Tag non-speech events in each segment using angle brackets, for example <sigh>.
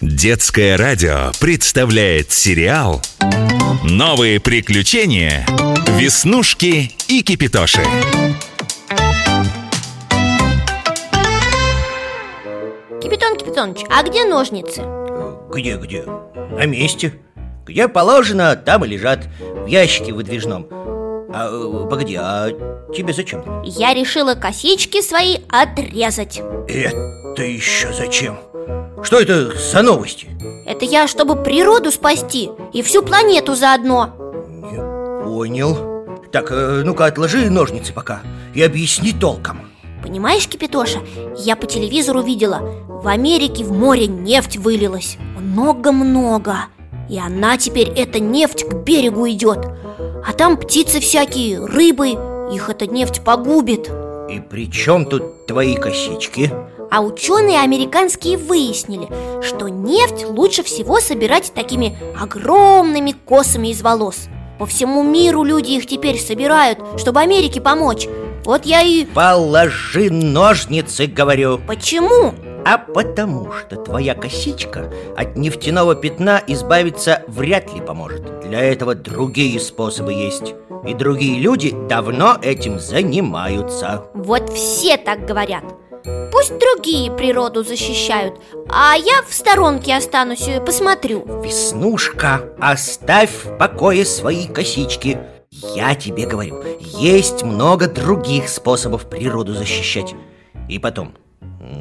Детское радио представляет сериал «Новые приключения. Веснушки и Кипитоши». Капитан Капитоныч, а где ножницы? Где-где? На месте Где положено, там и лежат В ящике выдвижном а, э, Погоди, а тебе зачем? Я решила косички свои отрезать Это еще зачем? Что это за новости? Это я, чтобы природу спасти и всю планету заодно. Не понял. Так, э, ну-ка отложи ножницы пока и объясни толком. Понимаешь, Кипитоша, я по телевизору видела В Америке в море нефть вылилась. Много-много. И она теперь, эта нефть, к берегу идет. А там птицы всякие, рыбы Их эта нефть погубит. И при чем тут твои косички? А ученые американские выяснили, что нефть лучше всего собирать такими огромными косами из волос. По всему миру люди их теперь собирают, чтобы Америке помочь. Вот я и... Положи ножницы, говорю. Почему? А потому что твоя косичка от нефтяного пятна избавиться вряд ли поможет. Для этого другие способы есть. И другие люди давно этим занимаются. Вот все так говорят Пусть другие природу защищают А я в сторонке останусь и посмотрю. Веснушка, оставь в покое свои косички. Я тебе говорю, есть много других способов природу защищать. И потом,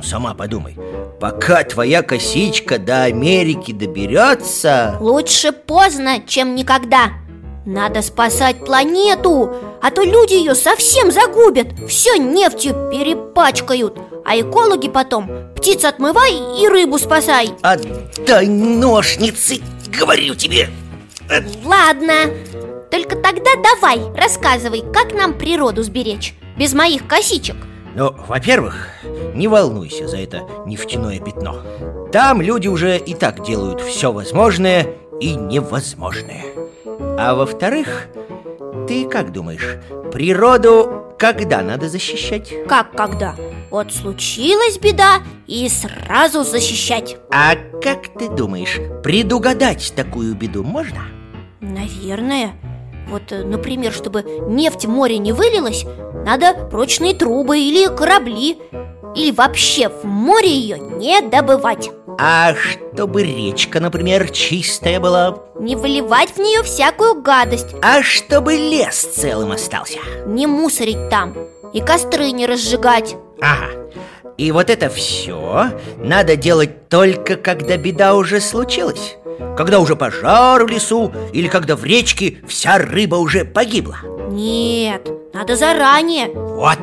сама подумай Пока твоя косичка до Америки доберется Лучше поздно, чем никогда Надо спасать планету А то люди ее совсем загубят. Все нефтью перепачкают. А экологи потом птиц отмывай и рыбу спасай. Отдай ножницы, говорю тебе. Ладно, только тогда давай, рассказывай, как нам природу сберечь Без моих косичек. Ну, во-первых, не волнуйся за это нефтяное пятно. Там люди уже и так делают все возможное и невозможное А во-вторых, ты как думаешь, природу когда надо защищать? Как когда? Вот случилась беда и сразу защищать А как ты думаешь, предугадать такую беду можно? Наверное Вот, э, например, чтобы нефть в море не вылилась Надо прочные трубы или корабли Или вообще в море ее не добывать А чтобы речка, например, чистая была? Не выливать в нее всякую гадость. А чтобы лес целым остался? Не мусорить там И костры не разжигать. Ага. И вот это все надо делать только когда беда уже случилась. Когда уже пожар в лесу Или когда в речке вся рыба уже погибла. Нет, надо заранее. Вот,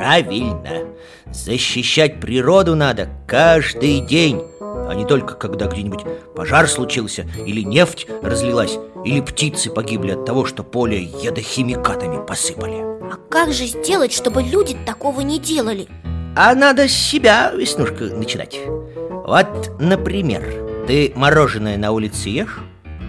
правильно Защищать природу надо каждый день а не только когда где-нибудь пожар случился, или нефть разлилась, или птицы погибли от того, что поле ядохимикатами посыпали. А как же сделать, чтобы люди такого не делали? А надо с себя, Веснушка, начинать. Вот, например, ты мороженое на улице ешь?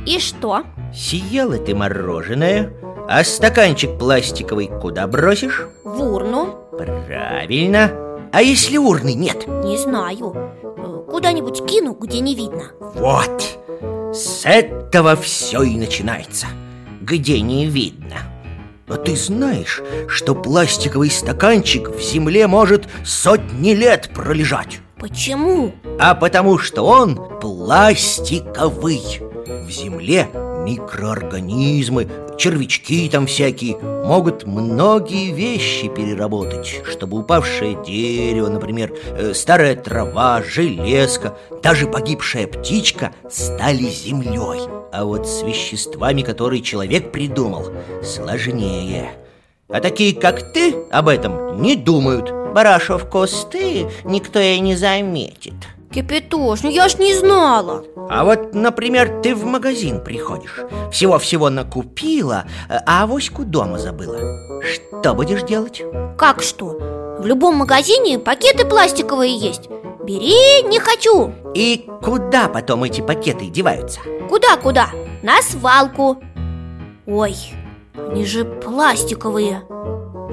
И что? Съела ты мороженое, а стаканчик пластиковый куда бросишь? В урну Правильно. А если урны нет? Не знаю. Куда-нибудь кину, где не видно. Вот. С этого все и начинается. Где не видно. А ты знаешь, что пластиковый стаканчик в земле может сотни лет пролежать? Почему? А потому что он пластиковый. В земле микроорганизмы, червячки там всякие Могут многие вещи переработать Чтобы упавшее дерево, например, э, старая трава, железка Даже погибшая птичка стали землей. А вот с веществами, которые человек придумал, сложнее. А такие, как ты, об этом не думают. Барашов кусты никто и не заметит Кипятош, ну я ж не знала А вот, например, ты в магазин приходишь Всего-всего накупила, а авоську дома забыла Что будешь делать? Как что? В любом магазине пакеты пластиковые есть Бери, не хочу И куда потом эти пакеты деваются? Куда-куда? На свалку Ой, они же пластиковые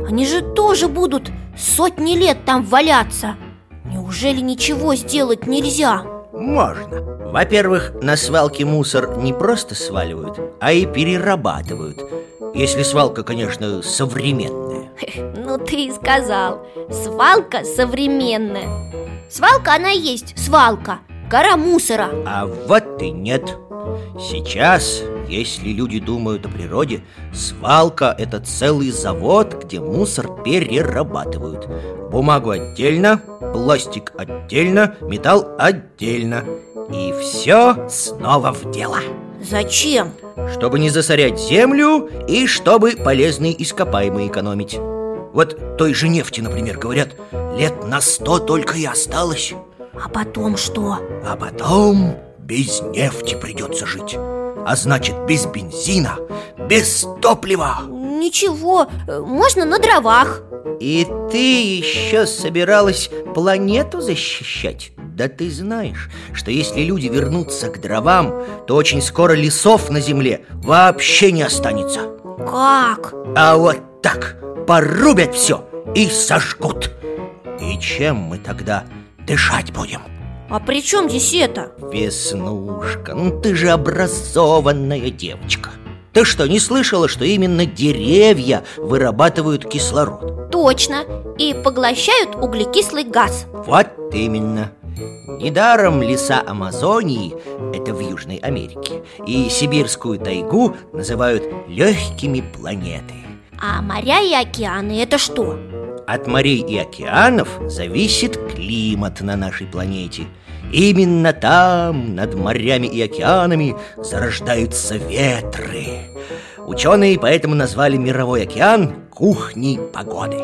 Они же тоже будут сотни лет там валяться Неужели ничего сделать нельзя? Можно. Во-первых, на свалке мусор не просто сваливают, а и перерабатывают. Если свалка, конечно, современная. <laughs> Ну ты и сказал. Свалка современная. Свалка она и есть, свалка. Гора мусора. А вот и нет Сейчас, если люди думают о природе, свалка – это целый завод, где мусор перерабатывают. Бумагу отдельно, пластик отдельно, металл отдельно. И все снова в дело. Зачем? Чтобы не засорять землю и чтобы полезные ископаемые экономить. Вот той же нефти, например, говорят, лет на сто только и осталось. А потом что? А потом без нефти придется жить А значит, без бензина, без топлива Ничего, можно на дровах И ты еще собиралась планету защищать? Да ты знаешь, что если люди вернутся к дровам То очень скоро лесов на земле вообще не останется Как? А вот так, порубят все и сожгут И чем мы тогда дышать будем? А при чем здесь это? Веснушка, ну ты же образованная девочка Ты что, не слышала, что именно деревья вырабатывают кислород? Точно, и поглощают углекислый газ Вот именно Недаром леса Амазонии, это в Южной Америке И сибирскую тайгу называют легкими планеты А моря и океаны это что? От морей и океанов зависит климат на нашей планете. Именно там, над морями и океанами, зарождаются ветры. Ученые поэтому назвали мировой океан кухней погоды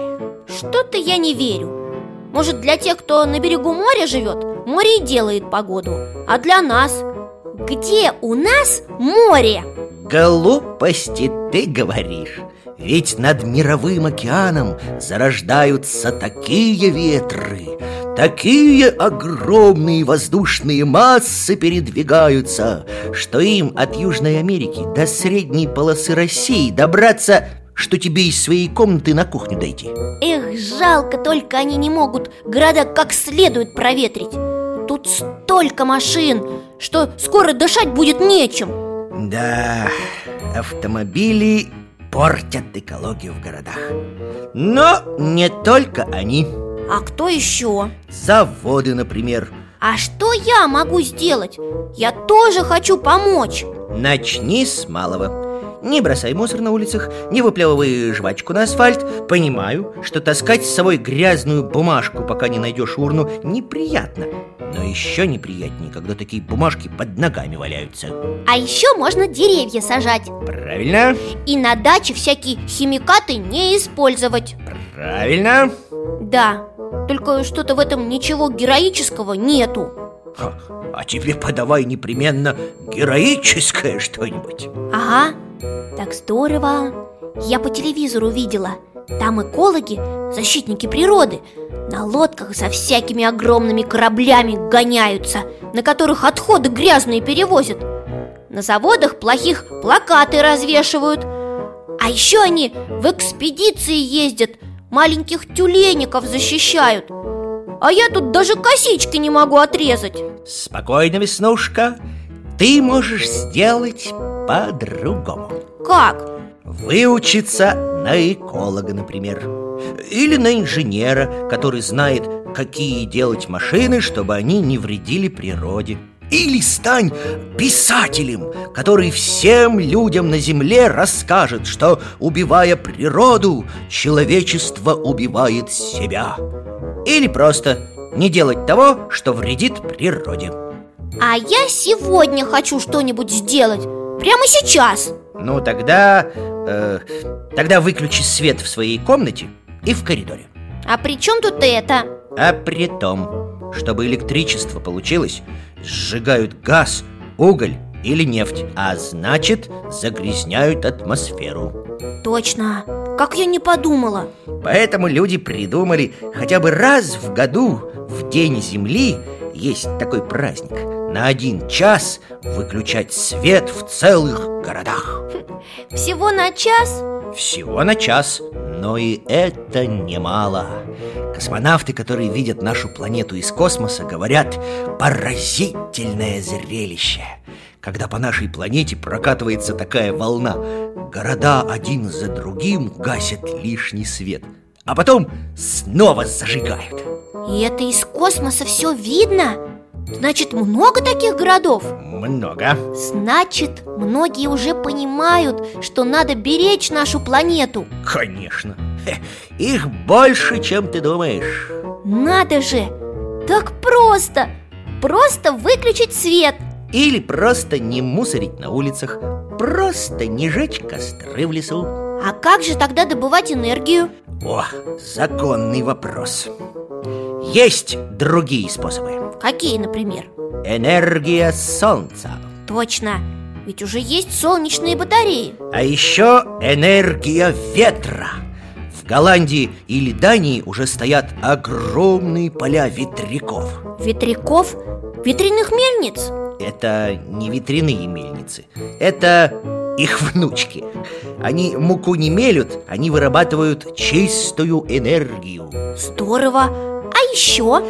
Что-то я не верю. Может, для тех, кто на берегу моря живет, море и делает погоду А для нас? Где у нас море? Глупости ты говоришь. Ведь над мировым океаном зарождаются такие ветры, такие огромные воздушные массы передвигаются, что им от Южной Америки до средней полосы России добраться что тебе из своей комнаты на кухню дойти. Эх, жалко, только они не могут города как следует проветрить Тут столько машин, что скоро дышать будет нечем. Да, автомобили портят экологию в городах. Но не только они. А кто еще? Заводы, например. А что я могу сделать? Я тоже хочу помочь. Начни с малого не бросай мусор на улицах, не выплевывай жвачку на асфальт. Понимаю, что таскать с собой грязную бумажку, пока не найдешь урну, неприятно. Но еще неприятнее, когда такие бумажки под ногами валяются. А еще можно деревья сажать. Правильно. И на даче всякие химикаты не использовать. Правильно. Да, только что-то в этом ничего героического нету. А тебе подавай непременно героическое что-нибудь. Ага, так здорово. Я по телевизору видела. Там экологи, защитники природы. На лодках за всякими огромными кораблями гоняются На которых отходы грязные перевозят. На заводах плохих плакаты развешивают. А еще они в экспедиции ездят Маленьких тюлеников защищают. А я тут даже косички не могу отрезать. Спокойно, Веснушка Ты можешь сделать по-другому Как? Выучиться на эколога, например Или на инженера, который знает, какие делать машины, чтобы они не вредили природе или стань писателем, который всем людям на земле расскажет, что, убивая природу, человечество убивает себя. Или просто не делать того, что вредит природе. А я сегодня хочу что-нибудь сделать. Прямо сейчас. Ну тогда... Э, тогда выключи свет в своей комнате и в коридоре. А при чем тут это? А при том, чтобы электричество получилось Сжигают газ, уголь или нефть А значит, загрязняют атмосферу. Точно, как я не подумала. Поэтому люди придумали хотя бы раз в году, в День Земли, есть такой праздник На один час выключать свет в целых городах Всего на час? Всего на час, Но и это немало Космонавты, которые видят нашу планету из космоса, говорят «поразительное зрелище» Когда по нашей планете прокатывается такая волна Города один за другим гасят лишний свет А потом снова зажигают И это из космоса все видно? Значит, много таких городов? Много Значит, многие уже понимают, что надо беречь нашу планету Конечно Их больше, чем ты думаешь Надо же! Так просто! Просто выключить свет Или просто не мусорить на улицах Просто не жечь костры в лесу А как же тогда добывать энергию? О, законный вопрос Есть другие способы Какие, например? Энергия солнца Точно, ведь уже есть солнечные батареи А еще энергия ветра В Голландии или Дании уже стоят огромные поля ветряков Ветряков? Ветряных мельниц? Это не ветряные мельницы Это их внучки Они муку не мелют, они вырабатывают чистую энергию Здорово! А еще?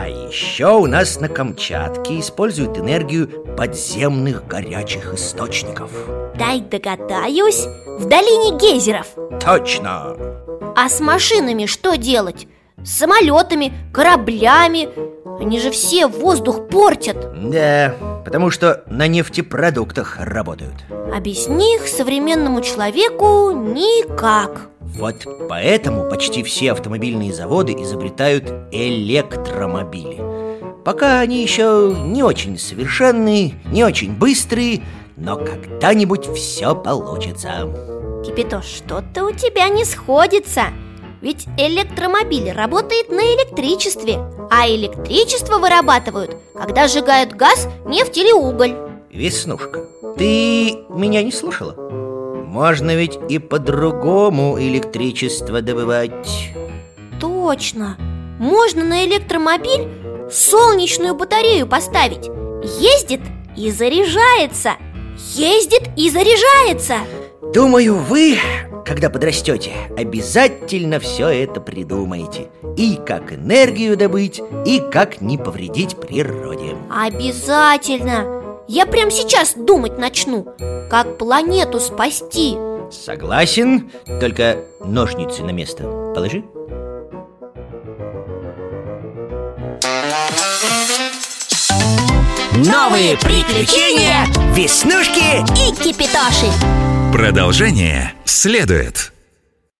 А еще у нас на Камчатке используют энергию подземных горячих источников Дай догадаюсь, в долине гейзеров Точно! А с машинами что делать? С самолетами, кораблями Они же все воздух портят Да, потому что на нефтепродуктах работают. Без них современному человеку никак. Вот поэтому почти все автомобильные заводы изобретают электромобили. Пока они еще не очень совершенные, не очень быстрые Но когда-нибудь все получится. Кипятош, что-то у тебя не сходится Ведь электромобиль работает на электричестве А электричество вырабатывают, когда сжигают газ, нефть или уголь. Веснушка, ты меня не слушала? Можно ведь и по-другому электричество добывать. Точно! Можно на электромобиль солнечную батарею поставить. Ездит и заряжается. Ездит и заряжается. Думаю, вы, когда подрастете, обязательно все это придумаете И как энергию добыть, и как не повредить природе. Обязательно! Я прямо сейчас думать начну. Как планету спасти? Согласен, только ножницы на место положи. Новые приключения Веснушки И кипятоши Продолжение следует